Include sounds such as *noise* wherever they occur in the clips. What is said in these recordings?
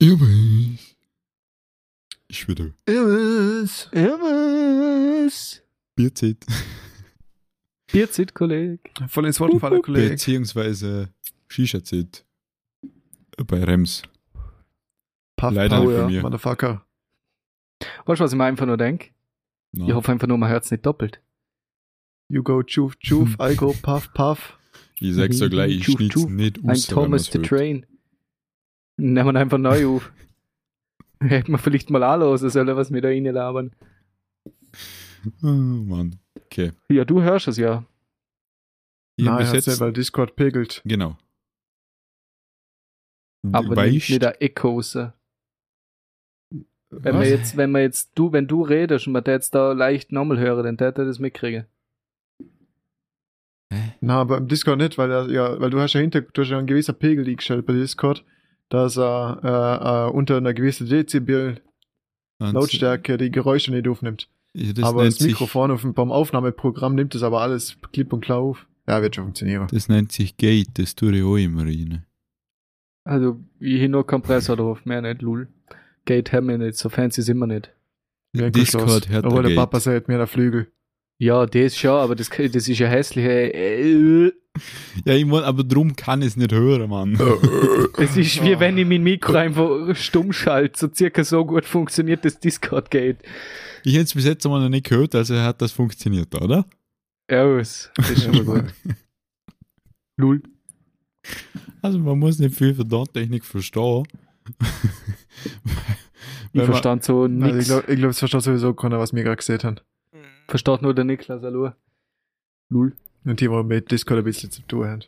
Irmes. Ich wieder. Irmes. Irmes. Bierzeit. Bierzeit, Kollege. Voll ins Wort gefallen, Kollege. Beziehungsweise Shisha-Zeit. Bei Rems. Puff, Leider Puff, nicht von ja, mir. Motherfucker. Weißt du, was ich mir einfach nur denke? Na, Ich hoffe einfach nur, mein Herz nicht doppelt. You go chuf chuf, I *laughs* go puff puff. ich sag's dir gleich, ich Tschuf, schnitz tschuf. nicht Ein aus. Thomas the Train. Nehmen wir einfach neu auf. *laughs* Hätten wir vielleicht mal anlosen sollen, was wir da reinlabern. Oh, Mann. Okay. Ja, du hörst es ja. Bis hat's nicht, jetzt, weil Discord pegelt. genau. Aber weißt, nicht, der Echos. Wenn Was? wir jetzt, wenn wir jetzt, du, wenn du redest und man jetzt da leicht nochmal hören, dann hätte er das mitkriegen. Na, aber im Discord nicht, weil ja, weil du hast ja hinter, du hast ja einen gewissen Pegel eingestellt bei Discord, dass er äh, äh, unter einer gewissen Dezibel Lautstärke die Geräusche nicht aufnimmt. Ja, das aber das Mikrofon auf dem, beim Aufnahmeprogramm nimmt es aber alles klipp und klar auf. Ja, wird schon funktionieren. Das nennt sich Gate, das tue ich auch immer rein. Also, ich hier nur Kompressor drauf, mehr nicht, lul. Gate haben wir nicht, so fancy sind wir nicht. Mir Discord hört Aber der. Papa sagt mir der Flügel. Ja, das schon, aber das, das ist ja hässlich. Äh, Ja, ich mein, aber drum kann ich es nicht hören, Mann. *laughs* Es ist wie wenn ich mein Mikro einfach stumm schalte. So circa so gut funktioniert das Discord-Gate. Ich hätte es bis jetzt mal noch nicht gehört, also hat das funktioniert, oder? Ja, das ist schon mal gut. *laughs* Null. Also man muss nicht viel von Tontechnik verstehen. Ich verstand so Also ich glaube, ich glaub, es versteht sowieso keiner, was wir gerade gesehen haben. Versteht nur der Niklas, hallo. Null. Und die, die mit Discord ein bisschen zu tun haben.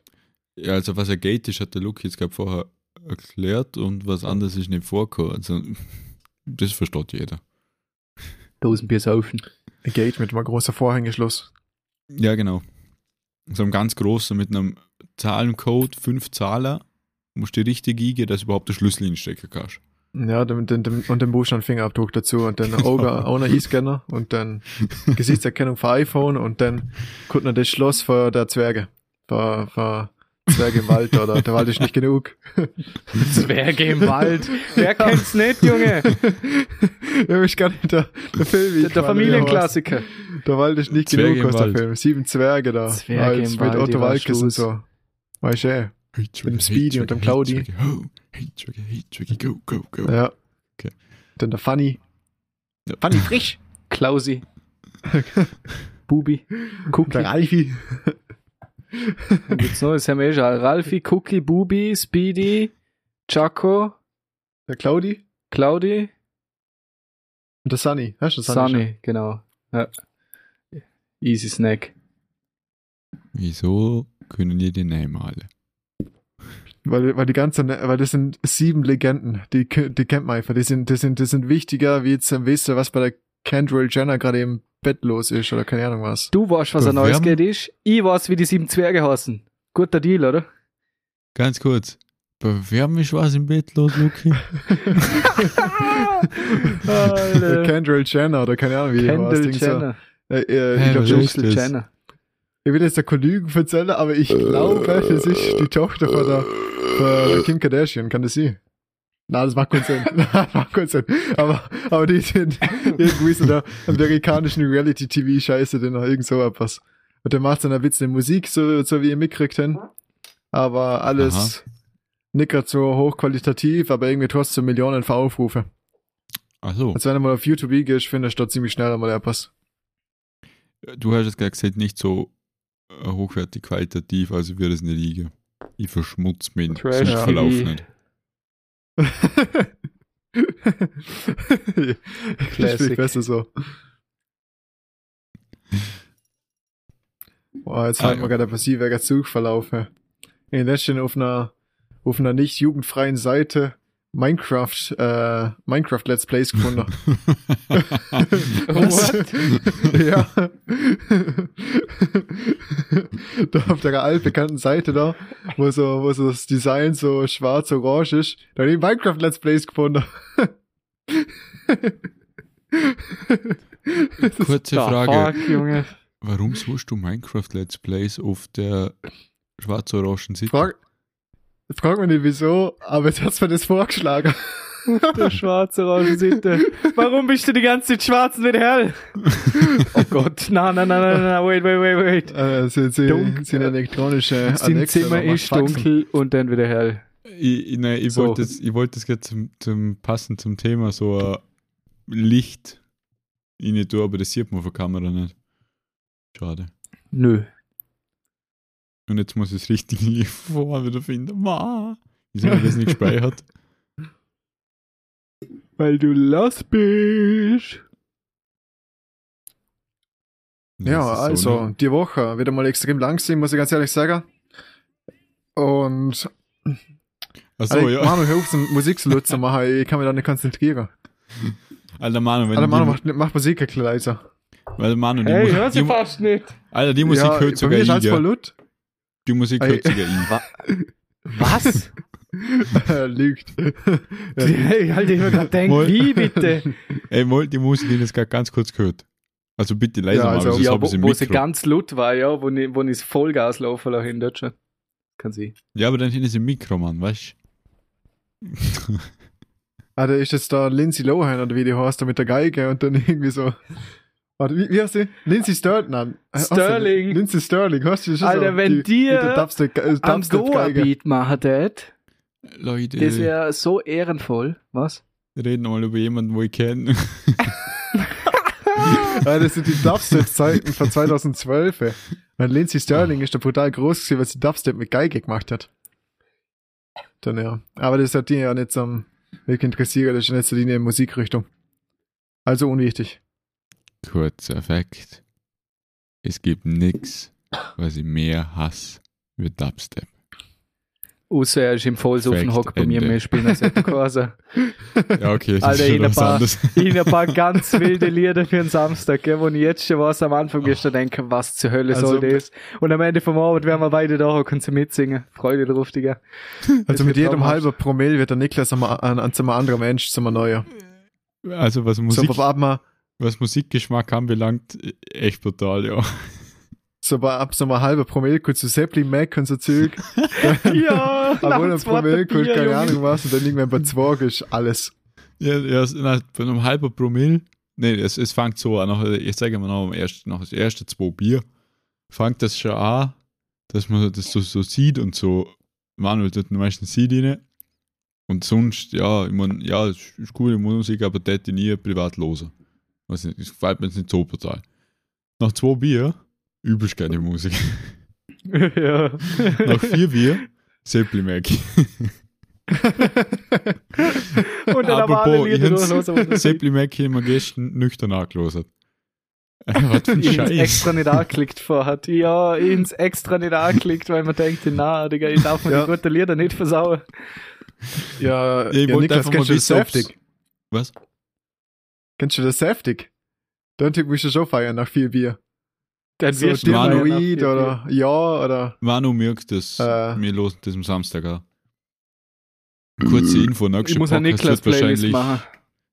Ja, also was ein Gate ist, hat der Luke jetzt gerade vorher erklärt und was anderes ist nicht vorgekommen. Also das versteht jeder. Dosenbier saufen. Ein Gate mit einem großen Vorhängeschloss. Ja, genau. So einem ganz großen mit einem Zahlencode, fünf Zahlen, musst du richtig eingehen, dass du überhaupt den Schlüssel hinstecken kannst. Ja, den, den, den, und den Buchstaben Fingerabdruck dazu und dann Auge *laughs* ohne E-Scanner und dann Gesichtserkennung für iPhone und dann kommt noch das Schloss für der Zwerge. Für, für Zwerge im Wald oder der Wald ist nicht genug. *laughs* Zwerge im Wald. Wer kennt's nicht, Junge? *laughs* ja, ich kann nicht der, der Film. wie Der, der Familienklassiker. ja. Der Wald ist nicht Zwerge genug, was der. Film. Sieben Zwerge da. Zwerge Als im mit Wald, Otto die war Walkes und so. Weißt du, Hey, dem Speedy und dem Claudi. Hey, ho. Hey, hey, Trigger, go, go, go. Ja. Okay. Dann der Funny. Ja. Funny frisch. *laughs* Klausi. Bubi. Cookie. Der Ralfi. Gibt's noch? Das haben wir eh schon. Ralfi, Cookie, Bubi, Speedy, Chaco, Der Claudi. Claudi, Und der Sunny. Hast du Sunny? Sunny, genau. Ja. Easy Snack. Wieso können die den Namen alle? Weil, weil die ganze, weil das sind sieben Legenden, die, die kennt man einfach. Die sind, die sind, die sind wichtiger, wie jetzt, wisst ihr, was bei der Kendall Jenner gerade im Bett los ist oder keine Ahnung was. Du weißt, was ein neues geht ist. Ich weiß, wie die sieben Zwerge heißen. Guter Deal, oder? Ganz kurz. Bewerben mich was im Bett los, Luki? *laughs* Kendall Jenner oder keine Ahnung, wie. Kendall Ding so. Jenner. Äh, äh, Hä, ich glaub, was das- ist Kendall das? Jenner. Ich will jetzt der Kollegen erzählen, aber ich glaube, das ist die Tochter von der, von Kim Kardashian. Kann das sein? Nein, das macht keinen Sinn. *laughs* Das macht keinen Sinn. Aber, aber die sind irgendwie so der amerikanischen Reality-TV-Scheiße, den noch irgend so etwas. Und der macht dann ein bisschen Musik, so, so wie ihr mitkriegt hin. Aber alles nicht grad so hochqualitativ, aber irgendwie trotzdem Millionen von Aufrufe. Achso, Als wenn du mal auf YouTube gehst, findest du da ziemlich schnell einmal etwas. du hast es gerade gesagt, nicht so hochwertig qualitativ, also wird es nicht liegen. Ich verschmutz mich, Trash sonst verlauf nicht. Das *laughs* Classic. besser so. Boah, jetzt Ah, haben wir ja. gerade passiv wegen Zugverlauf. habe letztens auf einer, auf einer nicht jugendfreien Seite Minecraft, äh, Minecraft Let's Plays gefunden. *laughs* What? *laughs* ja. da auf der altbekannten Seite da, wo so, wo so das Design so schwarz-orange ist, da habe ich Minecraft Let's Plays gefunden. *laughs* Kurze Frage. Fuck, Junge. Warum suchst du Minecraft Let's Plays auf der schwarz-orangen Seite? Frag, frag mich nicht wieso, aber jetzt hat's mir das vorgeschlagen. *laughs* Der schwarze Orangensitte. Warum bist du die ganze Zeit schwarz und wieder hell? *laughs* Oh Gott, nein, nein, nein, nein, nein, wait, wait, wait, wait. Äh, sie, sie, Dunkel. sind elektronische Sein Alexa, Zimmer ist Faxen. dunkel und dann wieder hell. Ich, nein, ich So. wollte das, ich wollte das gerade zum, zum passend zum Thema so ein Licht rein tun, aber das sieht man auf der Kamera nicht. Schade. Nö. Und jetzt muss ich das richtige *laughs* vorher wieder finden. Ma. Wieso habe ich das nicht gespeichert? *laughs* Weil du los bist. Ja, das ist so also, nicht. die Woche wieder mal extrem lang gewesen, muss ich ganz ehrlich sagen. Und Achso, also, ja. Manu, hör auf, so Musik zu nutzen machen, ich kann mich da nicht konzentrieren. Alter Manu, wenn Alter, Manu, macht, macht Musik ein bisschen leiser. weil Manu, die, Hey, Mu- hör die, sie fast nicht. Alter, die Musik ja, hört bei sogar mir ist ich, alles voll laut. Die Musik Ey. hört sogar ich. Was? *laughs* Lügt. Ja, *laughs* hey, halt ich mir gerade denkt, wie bitte? *laughs* Ey, mal, die Musik, die das gerade ganz kurz gehört. Also bitte leiser Ja, machen, also- sonst Ja, wo, wo sie ganz laut war, ja, wo ich, wo ich das Vollgas laufen lasse in Deutschland. Kann sie. Ja, aber dann hin ist im Mikro, Mann, weißt du? Ah, da ist jetzt da Lindsay Lohan oder wie die heißt, da mit der Geige und dann irgendwie so. Warte, wie, wie heißt die? Lindsay. Hast du- Sterling. Lindsay Sterling, hast du das schon Alter, so? wenn die, dir Dubstep, äh, Am. Goa-Beat machen tät, Leute, das wäre so ehrenvoll. Was? reden mal über jemanden, wo ich kenne. *laughs* Ja, das sind die Dubstep-Zeiten von 2012. ey. Weil Lindsay Sterling ist da brutal groß gewesen, weil sie Dubstep mit Geige gemacht hat. Dann ja. Aber das hat die ja nicht so wirklich interessiert, das ist ja nicht so die Musikrichtung. Also unwichtig. Kurzer Effekt. Es gibt nix, was ich mehr hasse wie Dubstep. Außer er ist im Vollsuffen Fact, hockt bei mir mehr spielen als quasi. *laughs* Ja, okay, das Alter, ist in schon ein was paar- anderes. *laughs* Ich ein paar ganz wilde Lieder für den Samstag, gell, wo ich jetzt schon was am Anfang gestern denke, was zur Hölle Also- soll das? Und am Ende vom Abend werden wir beide da und können sie mitsingen. Freude drauf, Digga. *laughs* Also mit jedem halben Promille wird der Niklas an, an, an zum anderen Mensch, zum neuer. Also was Musik, So, mal, was Musikgeschmack anbelangt, echt brutal, ja. so bei, ab so mal halbe Promille kurz zu Zeppelin Mac und so Zeug. *laughs* Ja, Aber ohne war Bier, keine Junge. Ahnung was und dann irgendwann bei zwei ist alles. Ja, ja es- na, bei einem halben Promille, nee, es, es fängt so an, nach, ich sage mal noch, am ersten, nach das erste zwei Bier, fängt das schon an, dass man das so, so sieht und so, Manuel tut meistens sieht rein. Und sonst, ja, ich meine, ja, es ist coole Musik, aber das nie privat losen. Weiß nicht, das gefällt mir jetzt nicht so brutal. Nach zwei Bier, übelst geile Musik. *laughs* ja. *laughs* Nach vier Bier, Seppli Mac. *laughs* Und dann aber alle ich Lieder durchlosen. Seppli Mac haben wir gestern nüchtern angelost. Was für ein ins Scheiß. extra nicht angeklickt vorhat. Ja, ins extra nicht angeklickt, weil man denkt, na, Digga, ich darf mir Ja. die guten Lieder nicht versauen. Ja, ich ja wollte Niklas, einfach mal wissen? Was? Kennst du das Saftig? Den Typ musst du schon feiern nach viel Bier. Dann So vier oder ja oder Manu merkt das. Äh. Wir losen das am Samstag an. Kurze Info, Bier. nächster Ich muss eine Podcast wird Niklas-Playlist wahrscheinlich. machen.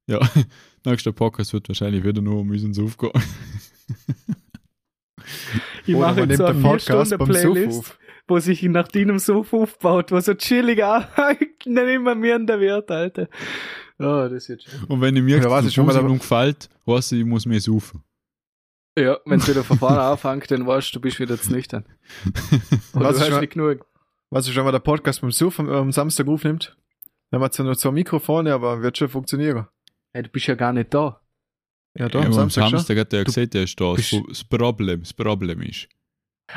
Ja, *laughs* nächster Podcast wird wahrscheinlich wieder nur um uns aufgehen. *laughs* Ich oder mache jetzt so eine den Podcast beim Suff Vier-Stunden-Playlist, wo sich nach deinem Suff aufbaut, wo so chillig anhängt, *laughs* dann immer mir in der Wert, Alter. Ja, das ist jetzt schön. Und wenn ich merke, Ja, schon mal, gefällt, weißt du, ich muss mehr saufen. Ja, wenn es wieder von vorne anfängt, dann weißt du, du bist wieder zu nüchtern. *laughs* Oder du schon- nicht genug. Weißt du schon, wenn der Podcast beim Suff am, am Samstag aufnimmt? Dann hat zwar nur zwei Mikrofone, aber wird schon funktionieren. Hey, du bist ja gar nicht da. Ja, Ja, doch, am am Samstag, schon. Samstag hat er Du gesagt, er ist da. Das Problem, das Problem ist.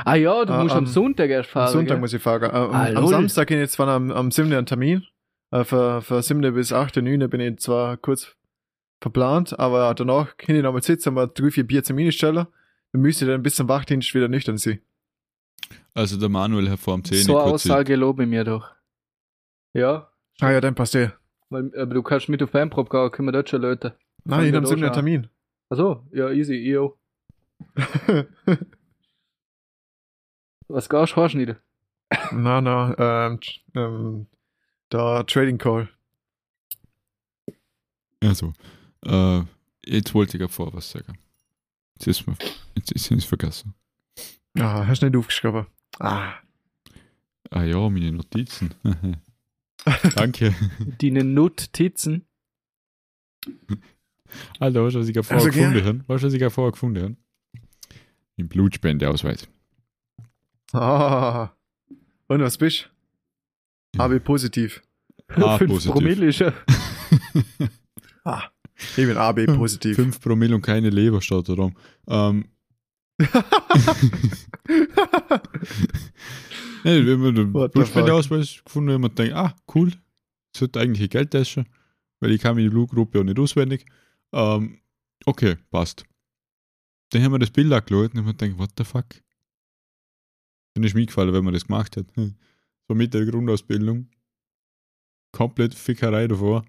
Ah ja, du Ah, musst am am- Sonntag erst fahren. Am Sonntag gell? muss ich fahren. Äh, am, Ah, am lol. Samstag bin ich zwar am, am 7. einen Termin. Äh, für, für 7. bis 8. 9. bin ich zwar kurz verplant, aber danach kann ich nochmal sitzen, mal drei, vier Bier zum stellen. Dann müsste ich dann bis zum Wachdienst wieder nüchtern sein. Also der Manuel hat vor dem 10 so eine Aussage lobe ich mir doch. Ja, Ah ja, dann passt eh. weil, aber du kannst mit auf Fanprop gehen, können wir dort schon löten. Nein, ich am 7. schon an. Termin. Achso, ja, easy, io. *laughs* Was gehst du Haarschneiden? na, na, ähm, ähm, der Trading Call. Also, äh, jetzt wollte ich vor was sagen. Jetzt ist mir, jetzt ist es vergessen. Ah, hast du nicht aufgeschrieben. Ah, Ah ja, meine Notizen. *laughs* Danke. Deine Nut-Titzen. Alter, weißt du, was ich vorher Also, gefunden habe? Weißt du, was ich vorher gefunden habe? Im Blutspendeausweis. Ah. Und was bist du? AB positiv. Ah, 5 positiv. Promille ist er. *laughs* Ah. Ich bin AB positiv. 5 Promille und keine Leber steht da rum. Ähm, *laughs* nee, wenn man den Blutspendeausweis gefunden haben und denkt, ah, cool, das hat eigentlich eine Geldtasche, weil ich kann mir die Blutgruppe auch nicht auswendig. Ähm, okay, passt. Dann haben wir das Bild angeschaut und haben wir gedacht, what the fuck? Dann ist mir gefallen, wenn man das gemacht hat. So mit der Grundausbildung. Komplett Fickerei davor.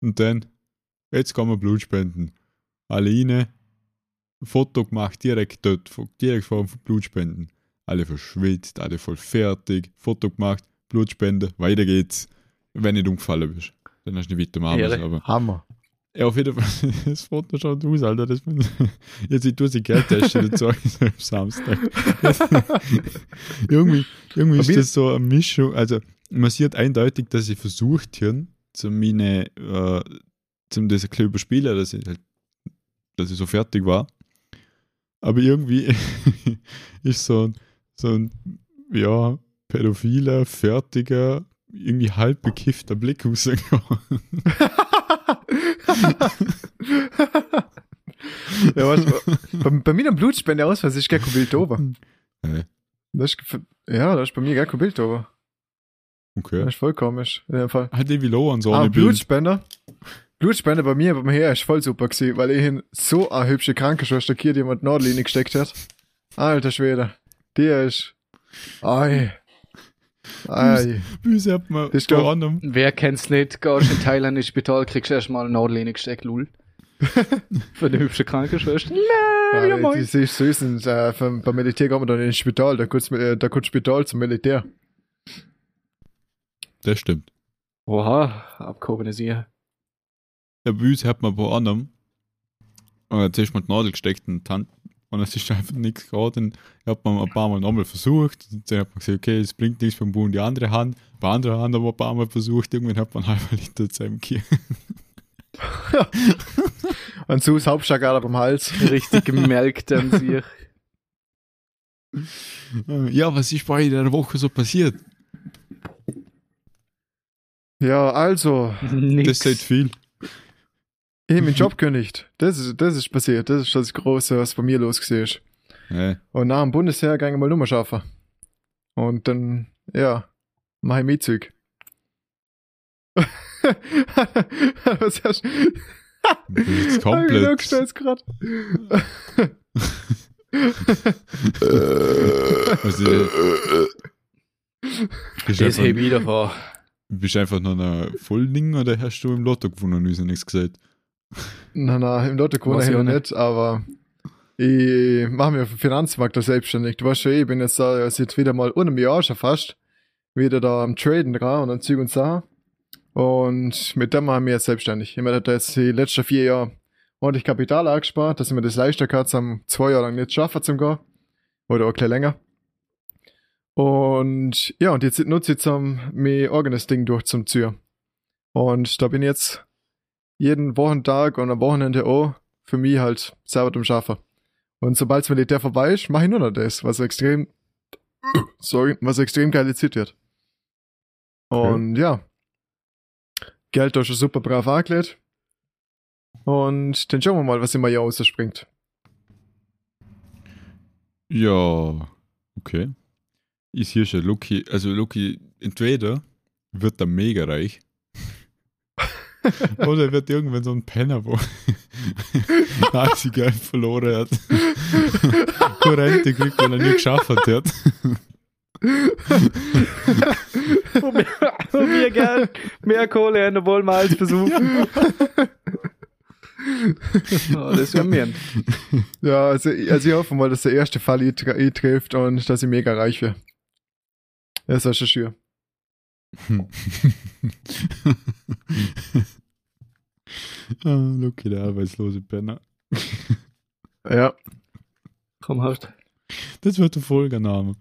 Und dann, jetzt kann man Blut spenden. Alle rein, Foto gemacht, direkt dort, direkt vor dem Blutspenden. Alle verschwitzt, alle voll fertig, Foto gemacht, Blutspende, weiter geht's. Wenn nicht umgefallen bist. Dann hast du nicht weiter machen Ehre. müssen, aber Hammer. Ja, auf jeden Fall, *laughs* das Foto schaut aus, Alter. Das bin, *laughs* jetzt ich tue sie Geldtasche dazu so am Samstag. *laughs* irgendwie irgendwie ist das so eine Mischung. Also, man sieht eindeutig, dass sie versucht haben, zu meine, äh, zum das ein bisschen überspielen, dass ich halt, dass ich so fertig war. Aber irgendwie ist so ein, so ein, ja, pädophiler, fertiger, irgendwie halb bekiffter Blick rausgekommen. Ja, weißt, du, bei, bei mir am Blutspendeausweis ist gar kein Bild ober. Hä? Das ist, ja, da ist bei mir gar kein Bild ober. Okay. Das ist voll komisch. In dem Fall. Hat David Low an so ah. Blutspender. Blutspender bei mir beim Her ist voll super gewesen, weil ich hin so eine hübsche Krankenschwester hier die jemand Nordlinie gesteckt hat. Alter Schwede. Der ist. Ei. Ei. Büse hat man Das ist vor anderem. Wer kennt's nicht? Gehst in Thailand ins Spital, kriegst erstmal eine Nordlinie gesteckt, lul. *laughs* Für die hübsche Krankenschwester. Ja, ja, Ah, moin. das ist süß. Und, äh, vom, beim Militär kommt man dann ins Spital. Da kommt äh, da kommt Spital zum Militär. Das stimmt. Oha, abgehobene Siehe. Der Büse hat man vor anderem. Und jetzt ist man die Nadel gesteckt und dann und es ist einfach nichts geworden. Hat man ein paar Mal nochmal versucht. Und dann hat man gesagt, okay, es bringt nichts beim in die andere Hand. Bei anderer Hand haben wir ein paar Mal versucht. Irgendwann hat man *laughs* einen halben Liter zusammengekehrt. Und *laughs* so ist Hauptschlagader beim Hals. Richtig gemerkt an sich. Ja, was ist bei der Woche so passiert? Ja, also, Nix. Das ist viel. Ich hab meinen Job gekündigt. Das ist, das ist passiert. Das ist das Große, was bei mir losgesehen ist. Ja. Und nach dem Bundesheer gehe ich mal Nummer schaffen. Und dann, ja, mach ich Mietzug. *laughs* Was hast du? Jetzt Ich komplett. stolz grad. Also, bist, Das einfach, heb ich davor. bist einfach noch ein Vollding oder hast du im Lotto gewonnen und uns nichts gesagt? Na, na, im Lotto habe ich auch nicht, aber ich mache mir auf dem Finanzmarkt selbstständig. Du weißt schon, ich bin jetzt da seit wieder mal unter einem Jahr schon fast wieder da am Traden dran und an Züg und Sachen. Und mit dem machen wir jetzt selbstständig. Ich meine, da jetzt die letzten vier Jahre ordentlich Kapital angespart, dass ich mir das leichter kann, zum zwei Jahre lang nicht schaffen zum gehen. Oder auch ein länger. Und ja, und jetzt nutze ich zum mein eigenes Ding durch zum Ziehen. Und da bin ich jetzt jeden Wochentag und am Wochenende auch für mich halt selber zum Schaffen. Und sobald das Militär vorbei ist, mache ich nur noch das, was extrem, *coughs* sorry, was extrem geile Zeit wird. Und ja, Geld da schon super brav angelegt. Und dann schauen wir mal, was immer hier rausspringt. Ja, okay. Ist hier schon Lucky, also Lucky, entweder wird er mega reich *laughs* oder er wird irgendwann so ein Penner, wo *laughs* alles Geld verloren hat. *laughs* Nur Rente kriegt, weil er nicht geschafft hat. Und mehr, und mehr Geld, mehr Kohle haben, wollen wir als versuchen. oh, das wäre mir. Ja, also, also ich hoffe mal, dass der erste Fall eintre- eintrifft und dass ich mega reich werde. Das ist schon schön. *laughs* ah, Lucky, der arbeitslose Penner. Ja. Komm, hast. Das wird der Folgername.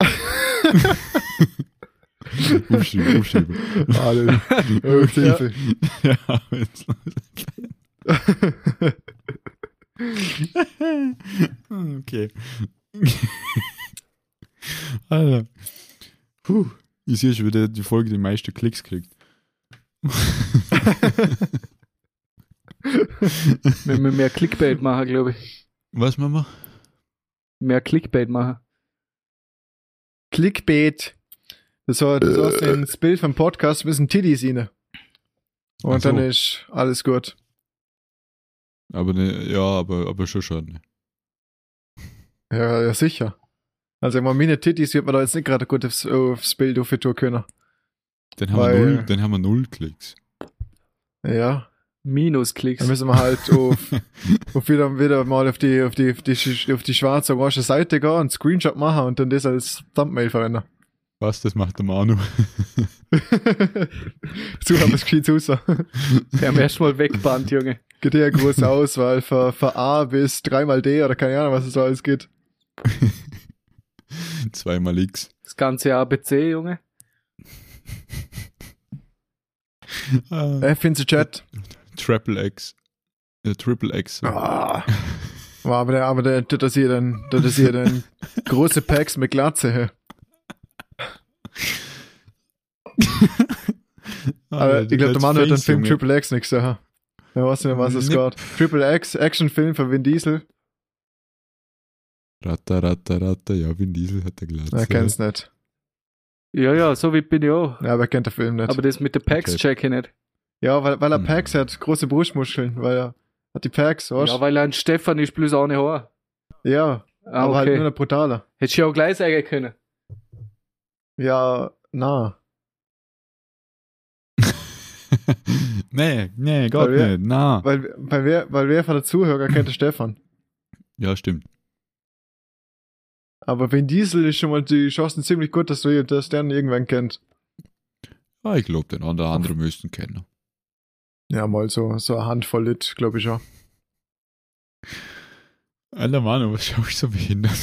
*laughs* Umschreiben, umschreiben. Alle. Hilfe. ja, *laughs* okay. Alter. Puh. Ich sehe schon wieder die Folge, die meiste Klicks kriegt. Wenn *laughs* wir mehr Clickbait machen, glaube ich. Was, Mama? Mehr Clickbait machen. Clickbait. Das war, das war ins Bild vom Podcast müssen Tiddies rein. Und Ach so. dann ist alles gut. Aber ne, ja, aber, aber schon schon. Ne. Ja, ja, sicher. Also, wenn meine Titties wird man da jetzt nicht gerade gut aufs, aufs Bild aufgetun können. Dann haben, Weil- wir null, dann haben wir null Klicks. Ja. Minusklicks. Dann müssen wir halt auf, *laughs* auf wieder, wieder mal auf die, auf die, auf die, auf die schwarze orange Seite gehen, einen Screenshot machen und dann das als Thumbnail verwenden. Was, das macht der Manu. *laughs* so haben wir es gescheit raus. Wir haben erst mal weggebannt, Junge. Geht ja eine große Auswahl für, für A bis dreimal D oder keine Ahnung, was es so alles geht. *laughs* *laughs* Zweimal X. Das ganze ABC, Junge. *laughs* Ah, F in the Chat. Triple X. Äh, Triple X. Ah. Aber der, aber der, der, das hier dann, der, das hier dann große Packs mit Glatze. *laughs* Aber ich glaube, der Mann hat den Film Triple X nicht gesehen. Ja, weiß nicht, was es. Triple X, Actionfilm von Vin Diesel. Ratter, ratter, ratter. Ja, Vin Diesel hat der Glatze. Er kennt's nicht. Ja, ja, so weit bin ich auch. Ja, aber er kennt den Film nicht. Aber das mit den Packs Okay. check ich nicht. ja, weil, weil er Hm. Packs hat, große Brustmuscheln, weil er hat die Packs, weißt Ja, weil er ein Stefan ist, plus ohne Haar. Ja, Ah, aber halt okay. nur der brutaler. Hättest du ja auch gleich sagen können. Ja, na. *laughs* nee, nee, Weil Gott wir- nicht. Na. Weil, weil, wer, weil wer von der Zuhörer kennt den Stefan. Ja, stimmt. Aber Vin Diesel ist schon mal die Chancen ziemlich gut, dass du dass der ihn irgendwann kennt. Ah, ich glaube, den anderen andere müssten kennen. Ja, mal so, so eine Handvoll Lit, glaube ich auch. Alter Manu, was schau ich so behindert?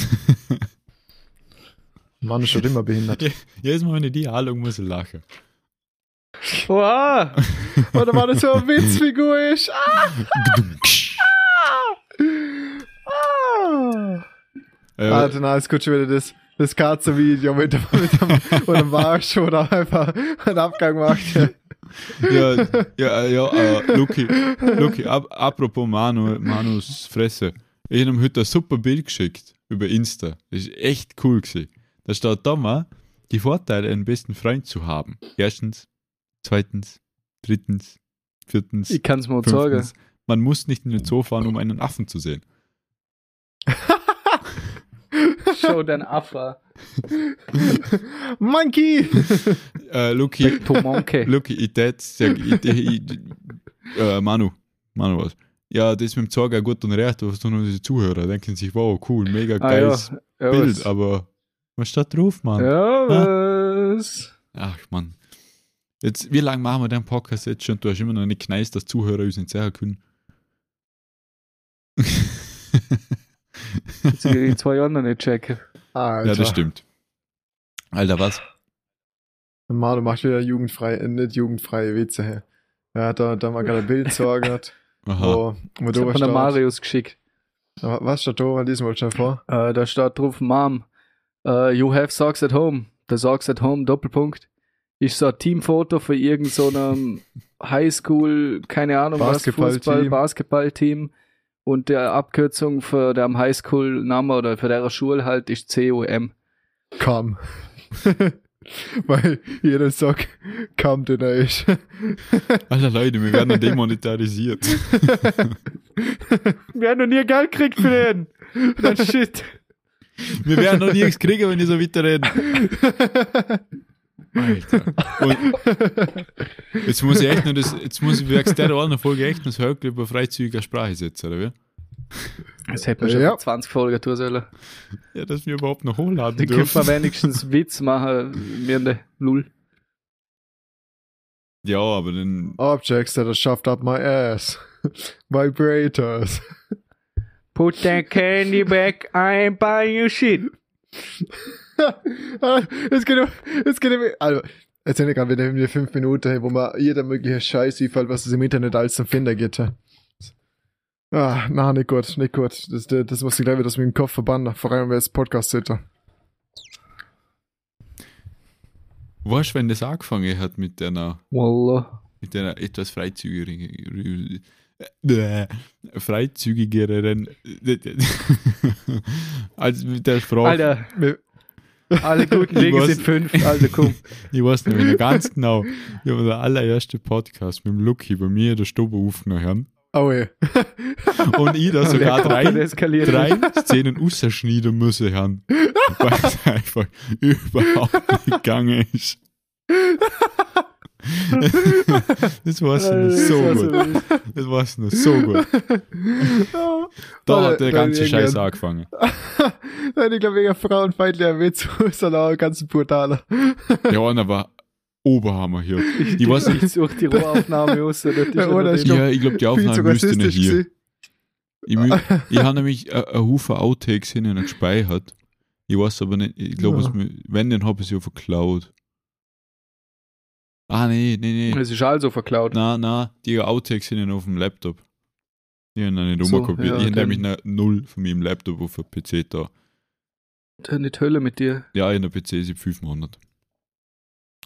*laughs* Mann ist schon immer behindert. *laughs* Jedes Mal, wenn ich die anschaue, muss ich lachen. Wow! Oder war das so eine *laughs* Witzfigur ist? Ah! Ah! Äh, Ah, dann ist gut schon wieder das, das Katze-Video mit dem, mit dem, *laughs* mit dem Marsch oder einfach einen Abgang macht. ja, ja, ja, äh, Luki, Luki, ab, apropos Manu, Manus Fresse. Ich habe ihm heute ein super Bild geschickt über Insta. Das ist echt cool gewesen. Da steht da mal, die Vorteile, einen besten Freund zu haben. Erstens, zweitens, drittens, viertens, Ich kann's mal sagen. Man muss nicht in den Zoo fahren, um einen Affen zu sehen. *laughs* Schau dein Affe. Monkey! Äh, Luki. Luki, ich tät äh, Manu, Manu was? Ja, das mit dem auch gut und recht, was tun unsere Zuhörer? Denken sich, wow, cool, mega Ah, ja. geiles ja, Bild, was? aber was steht drauf, Mann? Ja, was? Ach, Mann. Jetzt, wie lange machen wir den Podcast jetzt schon? Du hast immer noch nicht gekneist, dass Zuhörer uns nicht sagen können. *laughs* Jetzt will ich in zwei Jahren noch nicht checken. Alter. ja, das stimmt. Alter, was? Mann, du machst wieder jugendfrei, äh, nicht jugendfreie Witze. Hä? Ja, da, da mal gerade ein Bild *laughs* Aha. wo, hat was mir der steht. Marius geschickt. Was steht da? Lies mal schnell vor. Äh, da steht drauf, Mom, uh, you have socks at home. Der Socks at home, Doppelpunkt. Ist so ein Teamfoto für irgendeinem so *laughs* Highschool, keine Ahnung was, Basketballteam. Fußball, Basketballteam. Und der Abkürzung für der am Highschool-Name oder für der Schule halt ist COM. Komm. *laughs* Weil jeder sagt, komm, den er ist. *laughs* Alter Leute, wir werden *laughs* demonetarisiert. Wir haben noch nie Geld gekriegt für den. Das shit. wir werden noch nichts kriegen, wenn ich so weiterreden. Alter. Und jetzt muss ich echt noch das, jetzt muss ich wegen der anderen Folge echt noch das Höckl über freizügiger Sprache setzen, oder wie? Das hätte man schon Ja. vor 20 Folgen tun sollen. Ja, dass wir überhaupt noch hochladen Dann könnte man dürfen. wenigstens *laughs* Witz machen, mir ne Null. Ja, aber dann, Objects that are shoved up my ass. *laughs* Vibrators. Put that candy back, I ain't buying you shit. *laughs* *laughs* es geht um, es geht um, also, Jetzt sind gerade wieder irgendwie fünf Minuten, wo man jeder mögliche Scheiß einfällt, was es im Internet alles zum Finden gibt. Ah, na, nicht gut, nicht gut. Das, das, das muss ich gleich wieder aus meinem Kopf verbannen, vor allem, wenn es Podcast. Weißt du, wenn das angefangen hat mit einer, Wallah. mit einer etwas freizügigeren, äh, freizügigeren, *laughs* als mit der Sprache. Alter, Wir- alle *laughs* guten Wege sind fünf. Also komm. Ich weiß nicht mehr ganz genau. Ich habe den allerersten Podcast mit dem Lucky bei mir in der Stube aufgenommen. Oh je. *laughs* Und ich da *laughs* sogar drei, drei Szenen rausschneiden müssen haben. Weil es einfach überhaupt nicht gegangen ist. *laughs* Das war's noch so Das war gut. Das war's noch so gut. *laughs* Da hat der ganze Scheiß angefangen. *laughs* Nein, ich glaube, wegen frauenfeindlicher Witz ist dann auch ganz brutaler. Eine war Oberhammer hier. Ich weiß nicht, Ich suche die Rohaufnahme aus. Ja, oder? ja, Ich ja, ich glaube, die Aufnahme müsste nicht hier. Ich, ich habe nämlich äh, ein Haufen Outtakes hinten gespeichert. Ich weiß aber nicht, ich glaube, Ja. wenn, dann habe ich sie der Cloud. Ah, nee, nee, nee. Es ist also verklaut. Na, na, die Outtakes sind auf dem Laptop. Die haben noch nicht So, umgekopiert. ja, ich habe dann- nämlich noch null von meinem Laptop auf dem PC da. Nicht Hölle mit dir. Ja, in der PC ist 500.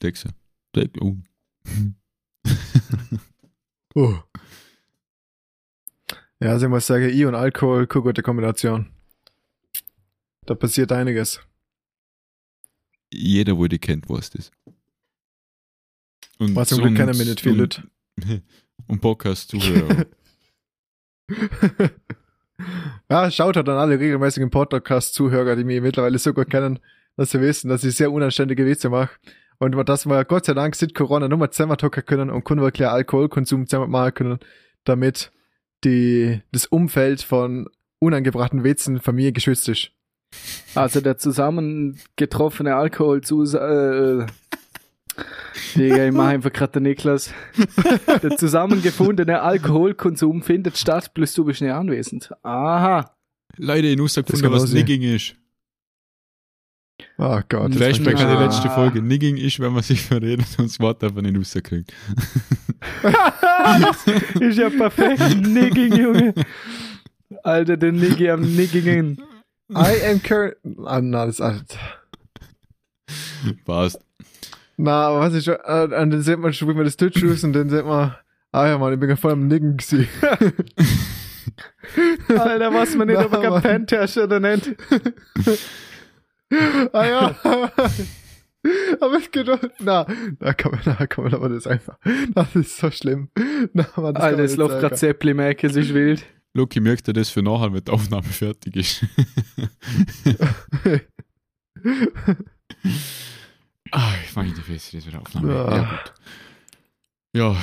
Denkst du? Denk, oh. *laughs* Oh. Ja, also ich muss sagen, ich und Alkohol, keine gute Kombination. Da passiert einiges. Jeder, wo die kennt, weiß das. Und Was zum Glück kennen wir nicht viel Leute. Und Podcast-Zuhörer. *laughs* *laughs* ja, schaut halt an alle regelmäßigen Podcast-Zuhörer, die mich mittlerweile so gut kennen, dass sie wissen, dass ich sehr unanständige Witze mache. Und dass wir Gott sei Dank seit Corona nur mal zusammen talken können und können wirklich Alkoholkonsum zusammen machen können, damit die, das Umfeld von unangebrachten Witzen von mir geschützt ist. Also der zusammengetroffene Alkohol zu. Äh, Digga, ich mach einfach gerade den Niklas. *laughs* Der zusammengefundene Alkoholkonsum findet statt, plus du bist nicht anwesend. Aha. Leute, ich muss kann was. Nigging ist. Oh Gott. Flashback an die letzte Folge. Nigging ist, wenn man sich verredet und das Wort einfach nicht rauskriegt. *laughs* ist ja perfekt. Nigging, Junge. Alter, der Niggi am Niggingen. *laughs* I am current. Ah, na, das ist. Passt. Na, aber was ist schon, äh, und dann sieht man schon, wie man das ist und dann sieht man, ah ja, Mann, ich bin ja voll am Nicken gewesen. *laughs* Alter, was man nicht Na, aber kein Mann. Pentasche oder nennt. ah ja. *laughs* aber geht doch, na, da kann man, da kann man aber das einfach, das ist so schlimm. Na, Mann, das Alter, kann es man läuft gerade Zeppli Mac, es ist wild. Lucky merkt er das für nachher, wenn die Aufnahme fertig ist. *laughs* ah, ich meine die Fresse, das wird Aufnahme. Ja. Ja, gut. Ja,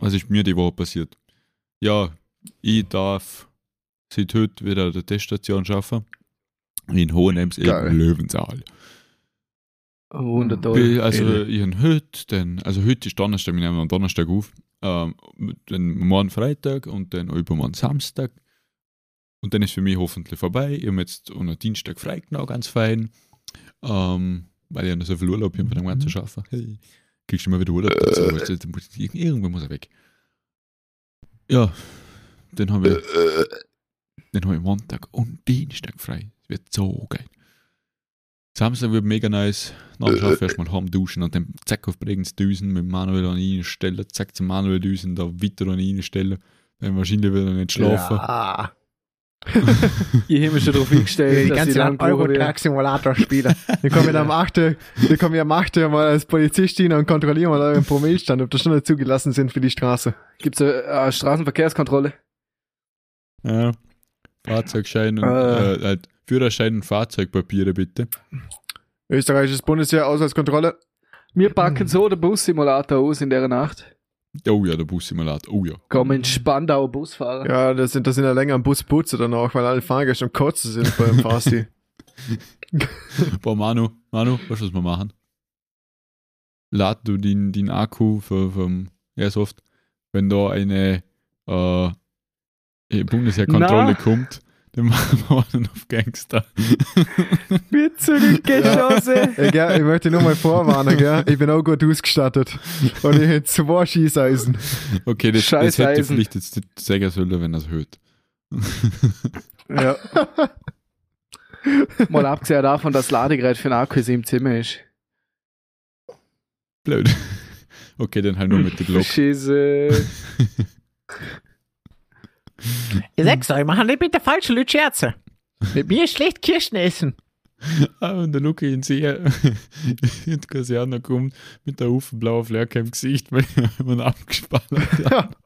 was ist mir die Woche passiert? Ja, ich darf seit heute wieder der Teststation schaffen. In Hohenems eben Löwensaal. Wundertoll. Bi- Also ich habe heute, dann, also heute ist Donnerstag, wir nehmen am Donnerstag auf, ähm, dann morgen Freitag und dann übermorgen Samstag. Und dann ist für mich hoffentlich vorbei. Ich habe jetzt an einem Dienstag frei genau, ganz fein. Ähm, weil ich ja noch so viel Urlaub habe von dem ganzen Schaffen. Hey, kriegst du mal wieder Urlaub dazu? weißt du, muss Irgendwann muss er weg. Ja, dann habe ich, dann habe ich Montag und Dienstag frei. Das wird so geil. Samstag wird mega nice. Nach dem Schaffen erstmal heim duschen und dann zack auf Bregenz düsen, mit Manuel an ihn stellen, zack zum Manuel düsen, da weiter an ihn stellen. Dann wahrscheinlich wieder nicht schlafen. Ja. Ich habe mich schon darauf eingestellt, Die dass ganze ich lang Euro brauche. Truck Simulator *laughs* spielen. Wir kommen am 8. Wir kommen ja am 8. mal als Polizistin und kontrollieren mal euren Promillstand, ob das schon nicht zugelassen sind für die Straße. Gibt es eine äh, Straßenverkehrskontrolle? Ja. Fahrzeugschein und Äh. äh, halt Führerschein und Fahrzeugpapiere bitte. Österreichisches Bundesheer, Ausweiskontrolle. Wir packen so den Bussimulator aus in der Nacht. Oh ja, der Bussimulator. Oh ja. Komm in Spandau Bus fahren. Ja, das sind, das sind ja länger am Bus putzen dann auch, weil alle Fahrgäste am Kotzen sind beim *laughs* Fasti. *laughs* Boah, Manu, Manu, was wir machen? Lad du den, den Akku für, vom Airsoft, wenn da eine äh, Bundesheerkontrolle kommt, Den machen wir dann auf Gangster. *laughs* Wir zurückgeschossen. Ey, gell, ich möchte nur mal vorwarnen, gell? Ich bin auch gut ausgestattet. Und ich hätte zwei Schießeisen. Okay, das, das hätte vielleicht jetzt nicht sagen sollen, wenn er es hört. Ja. *laughs* Mal abgesehen davon, dass das Ladegerät für den Akku im Zimmer ist. Blöd. Okay, dann halt nur mit der Glock. Scheiße. *laughs* Ich sag's euch, machen nicht mit der falschen Leute Scherze. Mit mir ist schlecht Kirschen essen. *laughs* Ah, und der Luki in See *laughs* in die Kaserne kommt mit der blauen Flerke im Gesicht, weil *laughs* man abgespannt hat.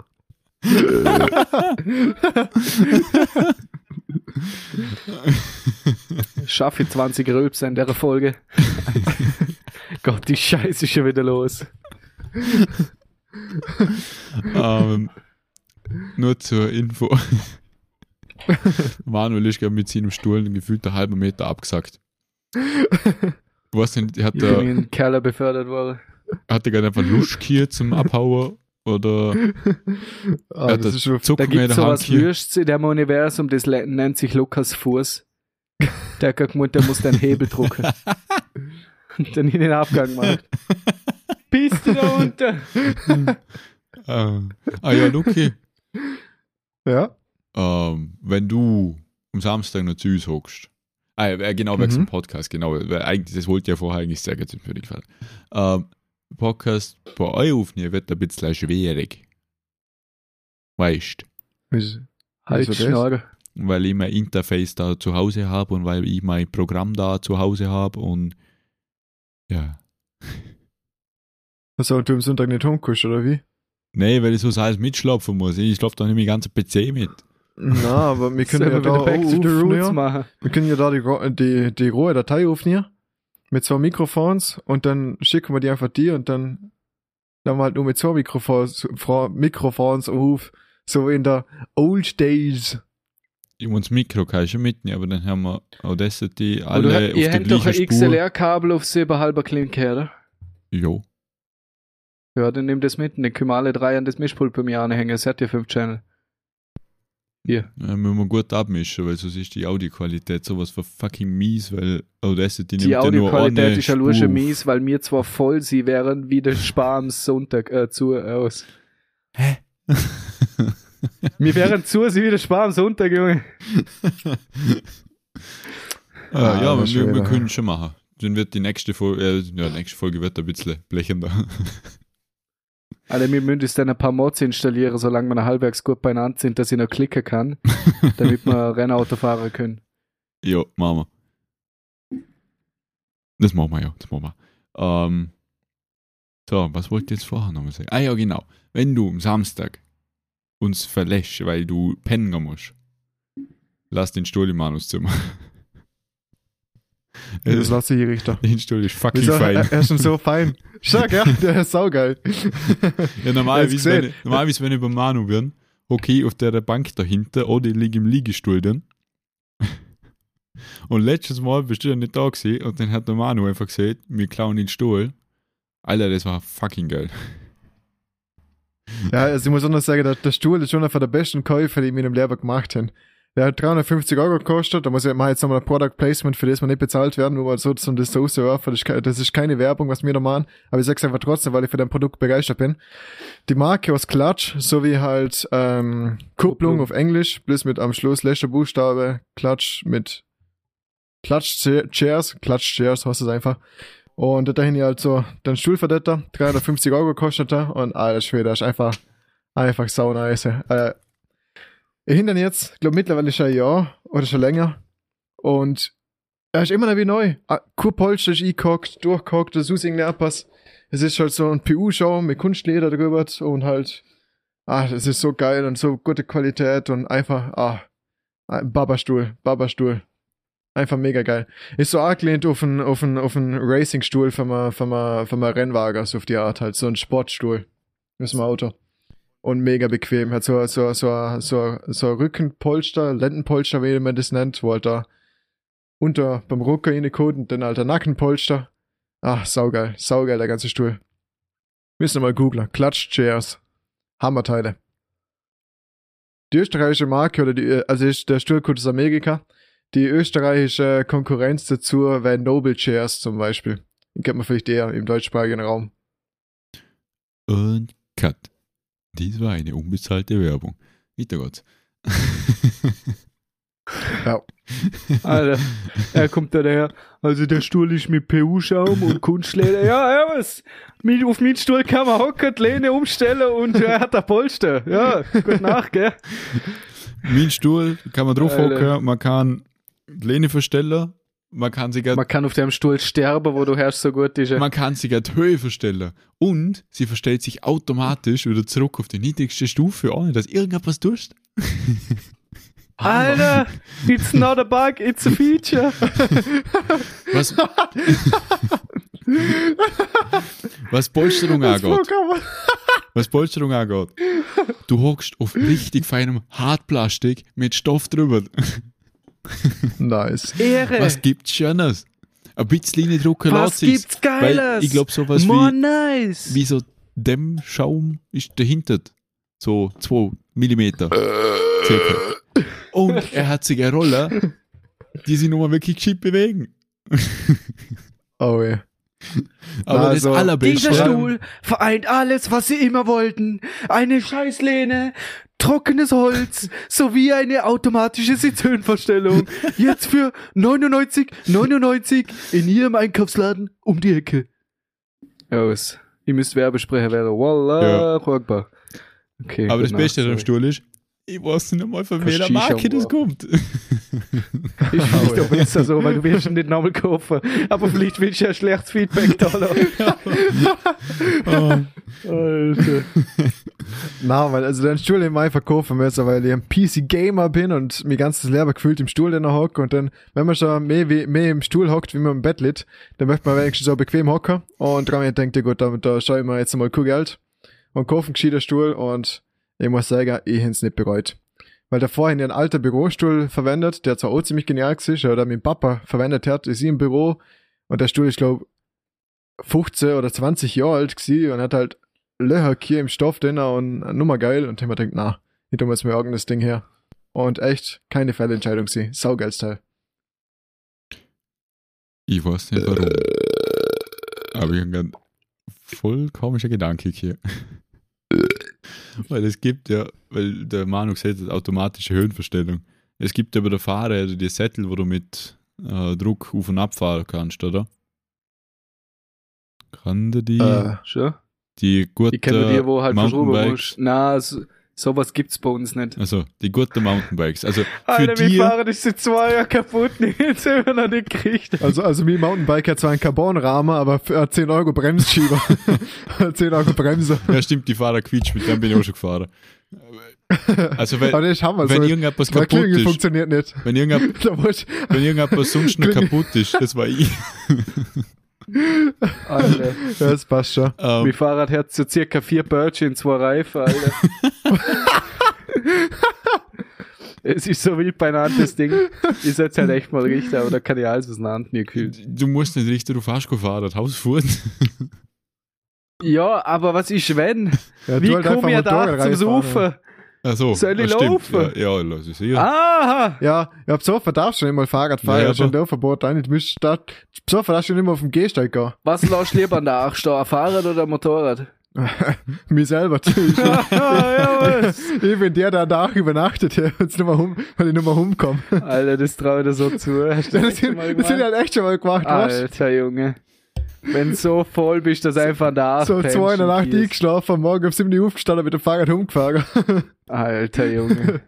Schaffe ich 20 Rülpse in der Folge. Gott, die Scheiße ist schon wieder los. ähm, nur zur Info. *laughs* Manuel ist gerade mit seinem Stuhl gefühlt einen halben Meter abgesackt. *laughs* Was denn, hat Ich bin in den Keller befördert worden. hat er gerade einfach Lust hier zum Abhauen? Oder hat das ist schon, Da gibt der so Hand was hier? Würsts in dem Universum, das nennt sich Lukas Fuß. Der hat gemeint, der muss den Hebel drucken. Und dann in den Abgang macht. Bist *laughs* du da unten? Ah, ah ja, Luki, ja. ähm, wenn du am Samstag noch zu uns hockst, ah, ja, äh, genau, wegen Mhm. dem Podcast, genau, weil eigentlich, das wollte ich ja vorher eigentlich sehr gut für dich gefallen. Ähm, Podcast bei euch aufnehmen wird ein bisschen schwierig. Weißt Wieso- Halt? Schnorre. weil ich mein Interface da zu Hause habe und weil ich mein Programm da zu Hause habe und ja. Was soll du am Sonntag nicht hochkommst, oder wie? Nee, weil ich so alles mitschlafen muss. Ich schlafe doch nicht meinen ganzen PC mit. Na, aber wir *laughs* können ja wir da auch Back to the Roots machen? Wir können ja da die, die, die rohe Datei aufnehmen. Mit zwei Mikrofons und dann schicken wir die einfach dir und dann wir halt nur mit zwei Mikrofons, Mikrofons auf. So in der Old Days. Ich muss das Mikro kann ich schon mitnehmen, aber dann haben wir Audacity Oder alle ihr auf der habt doch ein gleichen Spur. XLR-Kabel auf 7,5 Klinke, oder? Jo. Ja, dann nimm das mit. Dann können wir alle drei an das Mischpult bei mir anhängen. Es hat ja fünf Channel. Hier. Ja, müssen wir gut abmischen, weil sonst ist die Audioqualität sowas von fucking mies, weil Audacity Die nimmt ja nur Audioqualität ist ja nur schon mies, weil mir zwar voll sie wären wie der Spar am Sonntag äh, zu aus. Hä? Wir wären zu sie wie der Spar am Sonntag, Junge. Ah, *laughs* Ah, ja, das ist wir, wir können schon machen. Dann wird die nächste Folge, äh, ja, die nächste Folge wird ein bisschen blechender. *laughs* Alter, wir müssen uns dann ein paar Mods installieren, solange wir noch halbwegs gut beieinander sind, dass ich noch klicken kann, *laughs* damit wir Rennauto fahren können. ja, machen wir. Das machen wir, ja, das machen wir. Ähm, so, was wollte ich jetzt vorher nochmal sagen? Ah ja, genau. Wenn du am Samstag uns verlässt, weil du pennen musst, lass den Stuhl im Manuszimmer. Das lasse ich Richter. Den Stuhl ist fucking Wieso? fein. Er, er ist schon so fein. *laughs* Stark, ja, der ist saugeil. *laughs* Ja, normalerweise, wenn, normalerweise, wenn ich beim Manu bin, okay, auf der Bank dahinter, oder ich liege im Liegestuhl dann. *laughs* Und letztes Mal bist du ja nicht da gewesen und dann hat der Manu einfach gesagt, wir klauen den Stuhl. Alter, das war fucking geil. Ja, also ich muss auch noch sagen, der, der Stuhl ist schon einer der besten Käufe, die ich in meinem Leben gemacht habe. Der hat 350 Euro gekostet, da muss ich mal jetzt nochmal ein Product Placement, für das wir nicht bezahlt werden, nur mal so, um das so. Das, ist keine Werbung, was wir da machen, aber ich sag's einfach trotzdem, weil ich für dein Produkt begeistert bin. Die Marke aus Klatsch, sowie halt ähm, Kupplung Kupplung. auf Englisch, bloß mit am Schluss letzter Buchstabe, Klatsch mit Klatsch Chairs, Klatsch Chairs heißt es einfach. Und dahin halt so, den Stuhl für das da, 350 Euro kostet er und alter Schwede, das ist einfach, einfach sau nice. Äh, ich hinter jetzt, glaube mittlerweile schon ein Jahr oder schon länger. Und er ist immer noch wie neu. Ah, Kein Polster ist eingehockt, durchgehockt, das ist irgendwie etwas. Es ist halt so ein PU-Show mit Kunstleder drüber und halt, ah, das ist so geil und so gute Qualität und einfach, ah, Babastuhl, Babastuhl. Einfach mega geil. Ist so angelehnt auf einen, auf einen, auf einen Racingstuhl von einem, Rennwagen, so auf die Art halt, so ein Sportstuhl. Ist ein Auto. Und mega bequem. Hat so, so, so, so, so Rückenpolster, Lendenpolster, wie man das nennt, wo halt da unter, beim Rucker reinkommt und dann der Nackenpolster. Ah, saugeil, saugeil, der ganze Stuhl. Müssen wir mal googlen. Klatsch Chairs. Hammerteile. die österreichische Marke oder die, äh, also der Stuhl kommt aus Amerika. Die österreichische Konkurrenz dazu wäre Noble Chairs zum Beispiel. Den kennt man vielleicht eher im deutschsprachigen Raum. Und Cut. Dies war eine unbezahlte Werbung. Geht's. *laughs* Ja. Alter, er kommt da daher. Also der Stuhl ist mit PU-Schaum und Kunstleder. Ja, ja, was? Mit, auf meinen Stuhl kann man hocken, die Lehne umstellen und er hat ein Polster. Ja, gut nach, gell? mein Stuhl kann man drauf hocken, man kann die Lehne verstellen, man kann sich Man kann auf dem Stuhl sterben, wo du herrschst, so gut ist man kann sich die Höhe verstellen. Und sie verstellt sich automatisch wieder zurück auf die niedrigste Stufe, ohne dass irgendetwas tust. *laughs* Alter, it's not a bug, it's a feature. *laughs* Was, *laughs* was Polsterung angeht, was Polsterung angeht, du hockst auf richtig feinem Hartplastik mit Stoff drüber. *laughs* Nice. Ehre. Was gibt's Schönes? Ein bisschen Linie-Drucker Was lässt sich's, gibt's Geiles? Weil ich glaube, sowas More wie, nice. wie so Dämmschaum ist dahinter. So 2 Millimeter. Circa. Und er hat sich eine Rolle, die sich nochmal wirklich gescheit bewegen. *laughs* Oh ja. *laughs* Aber Also, das Allerbeste. Dieser Stuhl vereint alles, was sie immer wollten. Eine Scheißlehne, trockenes Holz *laughs* sowie eine automatische Sitzhöhenverstellung. Jetzt für 99, 99 in ihrem Einkaufsladen um die Ecke. Aus. Ihr müsst Werbesprecher werden. Wallah, Akbar. Okay. Aber gut das Beste sorry. Stuhl ist, *laughs* ich weiß nicht mal, von welcher Marke das kommt. Ist vielleicht doch besser so, weil du wirst ihn nicht nochmal kaufen. Aber vielleicht willst du ja schlechtes Feedback da lassen. *laughs* Alter. Na, weil also den Stuhl den ich verkaufen müssen, weil ich ein PC Gamer bin und mein ganzes Leben gefühlt im Stuhl dann hocke und dann, wenn man schon mehr, wie, mehr im Stuhl hockt, wie man im Bett liegt, dann möchte man wenigstens so bequem hocken und dran denkt, ja gut, da, da schaue ich mir jetzt mal cool Geld und kaufe einen gescheiten Stuhl und ich muss sagen, ich hätte es nicht bereut. Weil davor habe ich einen alten Bürostuhl verwendet, der zwar auch ziemlich genial ist, oder mein Papa verwendet hat, ist ich im Büro und der Stuhl ist, glaube 15 oder 20 Jahre alt gewesen und hat halt Löcher hier im Stoff drin und nummer geil und ich hab mir gedacht, na, ich tu mir jetzt mal irgendein Ding her. Und echt keine Fehlentscheidung sie. Saugeil Teil. Ich weiß nicht warum. Aber ich habe einen voll komischer Gedanke hier. Weil es gibt ja, weil der Manu gesagt hat, automatische Höhenverstellung. Es gibt ja bei der Fahrräder die Sättel, wo du mit äh, Druck auf und ab fahren kannst, oder? Kann der die, Äh, Schon? die gute Ich kenne die, wo halt verschoben musst. Na, so, sowas gibt's bei uns nicht. also die gute Mountainbikes. Also für Alter, *laughs* die, Fahrrad ist seit zwei Jahren kaputt, jetzt haben wir noch nicht gekriegt. also, also mein Mountainbike hat zwar einen Carbonrahmen, aber für äh, 10 Euro Bremsschieber. *laughs* 10 Euro Bremse. ja stimmt, die Fahrer quietscht, mit dem bin ich auch schon gefahren. Also Hammer. wenn so, irgendetwas kaputt Klingel ist, funktioniert nicht. wenn irgendetwas *laughs* Wenn irgendetwas sonst noch kaputt ist, das war ich. Alter. ja, das passt schon. Ähm, Mein Fahrrad hat so circa vier Böllchen in zwei Reifen, Alter. *laughs* es ist so wild beieinander, das Ding. Ich setze halt echt mal richtig, aber da kann ich alles auseinander nie gefühlt. du musst nicht richtig auf Aschko fahren, das Haus fuhren. Ja, aber was ist wenn? Ja, Wie halt komme ich da zum reinfahren. Saufen? Achso, Soll ich stimmt. laufen? Ja, ja lass ich sehen. Aha! Ja, ja, besoffen darfst du nicht mal Fahrrad fahren, Ja, ja, schon Verbot rein. Du musst da, besoffen darfst du nicht mehr auf dem Gehsteig gehen. Was lässt du lieber an der Achstau? Ein Fahrrad oder ein Motorrad? *laughs* Mir selber, natürlich. *laughs* Ich bin der, der da übernachtet, hum, weil ich nicht mehr rumkomme. Alter, das traue ich dir so zu. *laughs* Das das das sind halt echt schon mal gemacht, weißt du? Alter Junge. Wenn du so voll bist, dass einfach Arsch So zwei in der Nacht eingeschlafen, am Morgen um 7 Uhr aufgestanden, mit dem Fahrrad rumgefahren. *laughs* Alter Junge.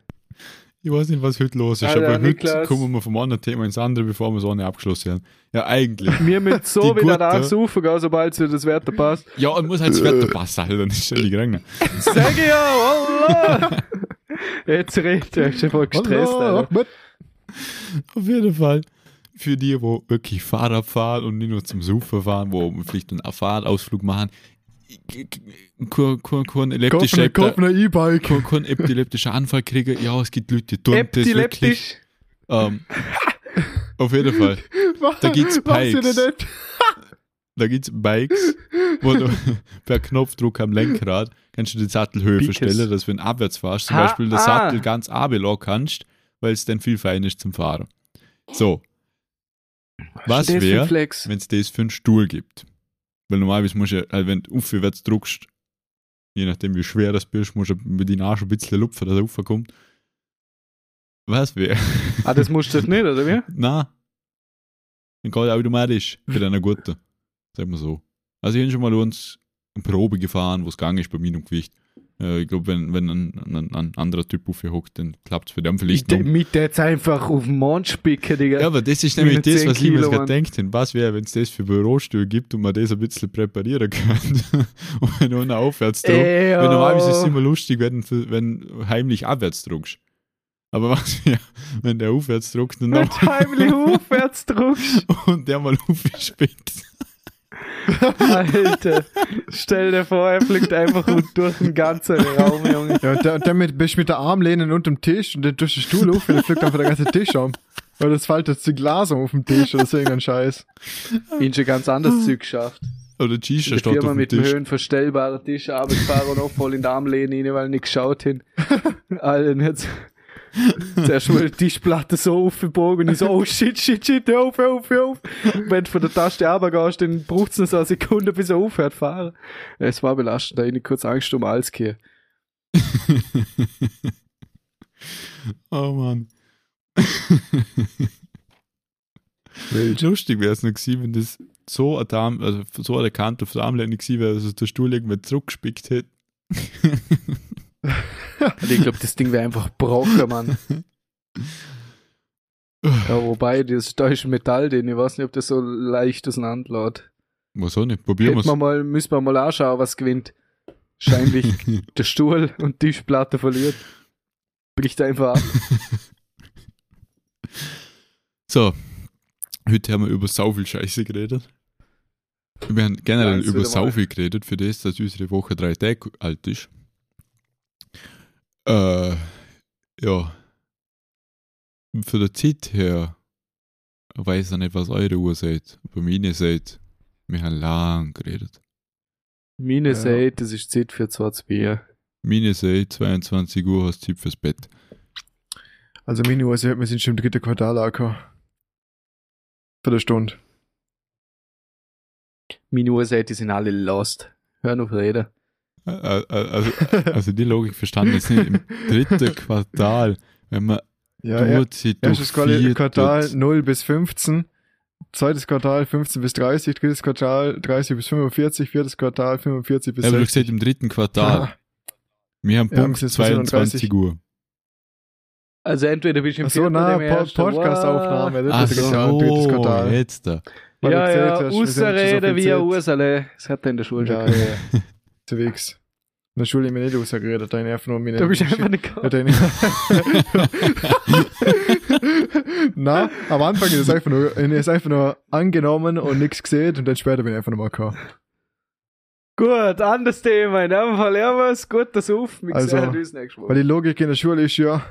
Ich weiß nicht, was heute los ist, Alter, aber heute Niklas. kommen wir vom anderen Thema ins andere, bevor wir so eine abgeschlossen haben. Ja, eigentlich. Wir müssen so Die wieder nachsuchen, gell, sobald es das Wetter passt. Ja, und muss halt das Wetter passen, Alter, dann ist schon die Gränge. Sag ja, wallah! Jetzt redet er, ist schon voll gestresst, Alter. Auf jeden Fall. Für die, wo wirklich Fahrrad fahren und nicht nur zum Suchen fahren, wo wir vielleicht einen Fahrradausflug machen, kein, epileptischer, E-Bike. kein, epileptischer Anfall kriegen. Ja, es gibt Leute, die tun das wirklich. Ähm, auf jeden Fall. *laughs* Da gibt's Pikes. denn nicht? *laughs* Da gibt's Bikes, wo du *laughs* per Knopfdruck am Lenkrad kannst du die Sattelhöhe verstellen, dass wenn du abwärts fährst, zum Beispiel der ah. Sattel ganz abelassen kannst, weil es dann viel feiner ist zum Fahren. So. Was wäre, wenn es das für einen Stuhl gibt? Weil normalerweise musst du, ja- also wenn du aufwärts drückst, je nachdem wie schwer das bist, musst du mit den Arsch ein bisschen lupfen, dass er raufkommt. Was wäre? Ah, das musst du jetzt nicht, oder wie? *laughs* Na. Dann geht automatisch für deine guten. Sagen wir so. Also ich habe schon mal uns eine Probe gefahren, wo es gegangen ist bei meinem Gewicht. Äh, ich glaube, wenn, wenn ein, ein, ein anderer Typ aufhockt, dann klappt es für den vielleicht Ich noch. mit jetzt einfach auf den Mond spicken, Digga. Ja, aber das ist nämlich das, 10 was ich mir gerade gedacht habe. Was wäre, wenn es das für Bürostühle gibt und man das ein bisschen präparieren *laughs* könnte? und wenn du einen. Ey, Weil normalerweise ist es oh. immer lustig, wenn, wenn du heimlich abwärts drückst. Aber was wäre, wenn der aufwärts drückt und, Wenn noch, du heimlich *laughs* aufwärts drückst. und der mal *laughs* aufspickt? Alter, stell dir vor, er fliegt einfach durch den ganzen Raum, Junge. Ja, und, der, und damit bist du mit der Armlehne unter dem Tisch und dann durch den Stuhl auf und dann fliegt einfach der ganze Tisch um. Weil das fällt jetzt die Glas um auf dem Tisch oder so irgendein Scheiß. Ich hab schon ganz anderes Zeug geschafft. Oder der steht Firma auf dem mit dem Tisch. höhenverstellbaren Tisch runtergefahren und auch voll in die Armlehne rein, weil ich *laughs* nicht geschaut hin. Alter, jetzt *laughs* zuerst mal die Tischplatte so aufgebogen und ich so, oh shit, shit, shit, hör auf, hör auf, hör auf. Und wenn du von der Taste runtergehst, dann braucht es noch so eine Sekunde, bis er aufhört zu fahren. Es war belastend, da ich kurz Angst um alles gehabt. *laughs* oh Mann. Lustig wäre es noch gewesen, wenn das so eine Dame, also so eine Kante auf der Armlehne gewesen wäre, dass der Stuhl irgendwann zurückgespickt hätte. *laughs* Und ich glaube, das Ding wäre einfach gebrochen, Mann. Ja, wobei, das da ist Metall drin. Ich weiß nicht, ob das so leicht auseinanderlässt. Was auch nicht, probieren wir mal, müssen wir mal anschauen, was gewinnt. Wahrscheinlich *laughs* der Stuhl und die Tischplatte verliert. Bricht einfach ab. *laughs* So, heute haben wir über sau viel Scheiße geredet. Wir haben generell jetzt über mal. viel geredet, für das, dass unsere Woche drei Tage alt ist. Äh, ja. Für die Zeit her, ich weiß ich nicht, was eure Uhr seid. Bei mir seid, wir haben lang geredet. Meine Ja. sagt, das ist Zeit für zwei Bier. Meine sagt, 22 Uhr hast du Zeit fürs Bett. Also meine Uhr sagt, wir sind schon im dritten Quartal angekommen. Für eine Stunde. Meine Uhr sagt, die sind alle lost. Hör auf reden. Also, also die Logik verstanden jetzt nicht. Im dritten *laughs* Quartal, wenn man Ja, die ja. Durch Erstes vier Quartal tut. 0 bis 15. Zweites Quartal 15 bis 30. Drittes Quartal 30 bis 45. Viertes Quartal 45 bis Ja, aber du 60. gesagt im dritten Quartal. Ah, Wir haben Ja, Punkt bis jetzt bis 22 Uhr. Also entweder bist du im Ach so, na, im po ersten. Podcast-Aufnahme. Das Ach ist ja ein drittes so, Quartal. jetzt da. Ja, ja, so ein Zeit. Ursale. Das hat er in der Schule Ja, gehabt. ja. Unterwegs. In der Schule haben wir nicht rausgeredet, da habe ich einfach nur meine... Du bist einfach nicht ich- *laughs* Na, am Anfang ist es einfach nur, ich habe es einfach nur angenommen und nichts gesehen und dann später bin ich einfach nochmal gekommen. Gut, anderes Thema. In dem Fall ja was. Gut, das auf. Wir Also, sehen uns nächstes Mal. Weil die Logik in der Schule ist ja,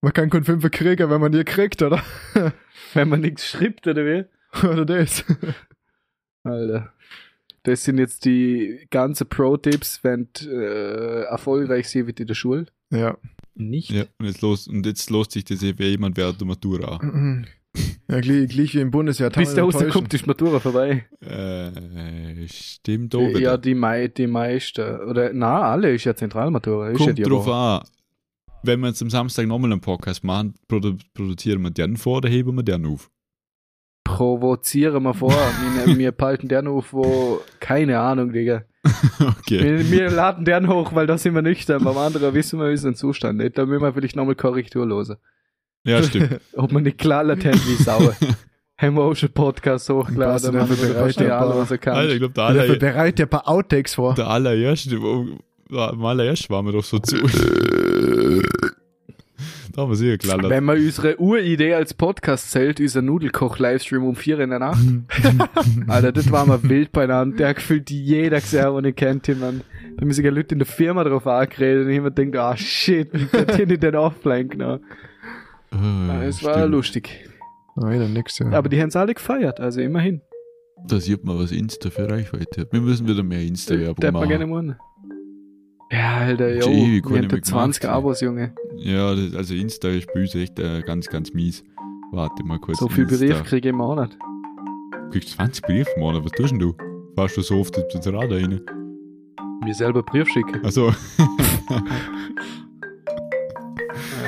man kann keinen Fünfer kriegen, wenn man die kriegt, oder? Wenn man nichts schreibt, oder wie? *laughs* oder das. Alter. Das sind jetzt die ganzen Pro-Tipps, wenn du, äh, erfolgreich sie wird in der Schule. Ja. Nicht. Ja, und jetzt, los, und jetzt lässt sich das eh, wer jemand während der Matura an. Ja, gleich, gleich wie im Bundesjahr. Bis der rauskommt, ist die Matura vorbei. Äh, stimmt auch wieder. Ja, die, mei die meisten. Oder, na, alle ist ja Zentralmatura. Ist ja Kommt die drauf an. Wenn wir jetzt am Samstag nochmal einen Podcast machen, produ produzieren wir den vor oder heben wir den auf? Provozieren wir vor. *laughs* wir, wir palten den auf, wo, keine Ahnung, Digga. *laughs* okay. Wir, wir laden den hoch, weil da sind wir nüchtern. Beim anderen wissen wir unseren Zustand nicht. Da müssen wir vielleicht nochmal Korrektur losen. Ja, stimmt. *laughs* Ob man nicht klar latent wie Sau. haben wir auch schon Podcasts Was hochgeladen, man, dafür bereit verstehst bist, alles, was er Alter, ich kann. glaube, der, Dafür aller, bereit dir ein paar Outtakes vor. der allererste, am allerersten waren wir doch so zu. Da haben wir sicher geklallt. Wenn man unsere Uridee als Podcast zählt, unser Nudelkoch-Livestream um 4 in der Nacht. *laughs* Alter, das war mal wild beieinander. Der hat gefühlt jeder gesehen, den ich kennt, man. Da haben sich ja Leute in der Firma drauf angeredet und immer denkt, ah shit, wie hat hier nicht den offline genommen. Ah, Es war stimmt. lustig. Nein, dann nix, ja. Aber die haben es alle gefeiert, also immerhin. Da sieht man, was Insta für Reichweite hat. Wir müssen wieder mehr Insta-Werbung Darf man gerne machen. Ja, Alter, jo. da mehr 20 gemacht, Abos, Junge. Ja, das, also Insta ist bei uns echt äh, ganz, ganz mies. Warte mal kurz. So viel. Brief kriege ich im Monat. Du kriegst 20 Briefe im Monat, was tust denn du? Fährst du so oft ins Rad rein? Mir selber Brief schicken. Also, *laughs*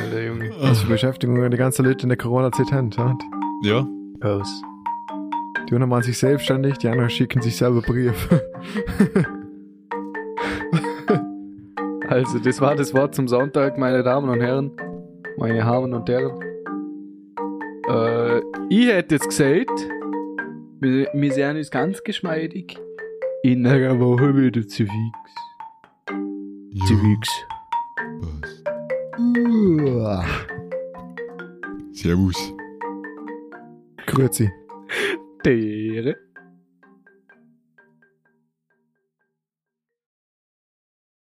Alter, Junge. Das ist Beschäftigung, die ganzen Leute in der Corona-Zeit haben. ja. ja. Aus. Die einen machen sich selbstständig, die anderen schicken sich selber Brief. *laughs* Also, das war das Wort zum Sonntag, meine Damen und Herren. Meine Damen und Herren. Äh, ich hätte jetzt gesagt, wir, wir sehen uns ganz geschmeidig in einer Woche wieder zu fix. Zu fix. Was? Servus. Grüezi. Dere.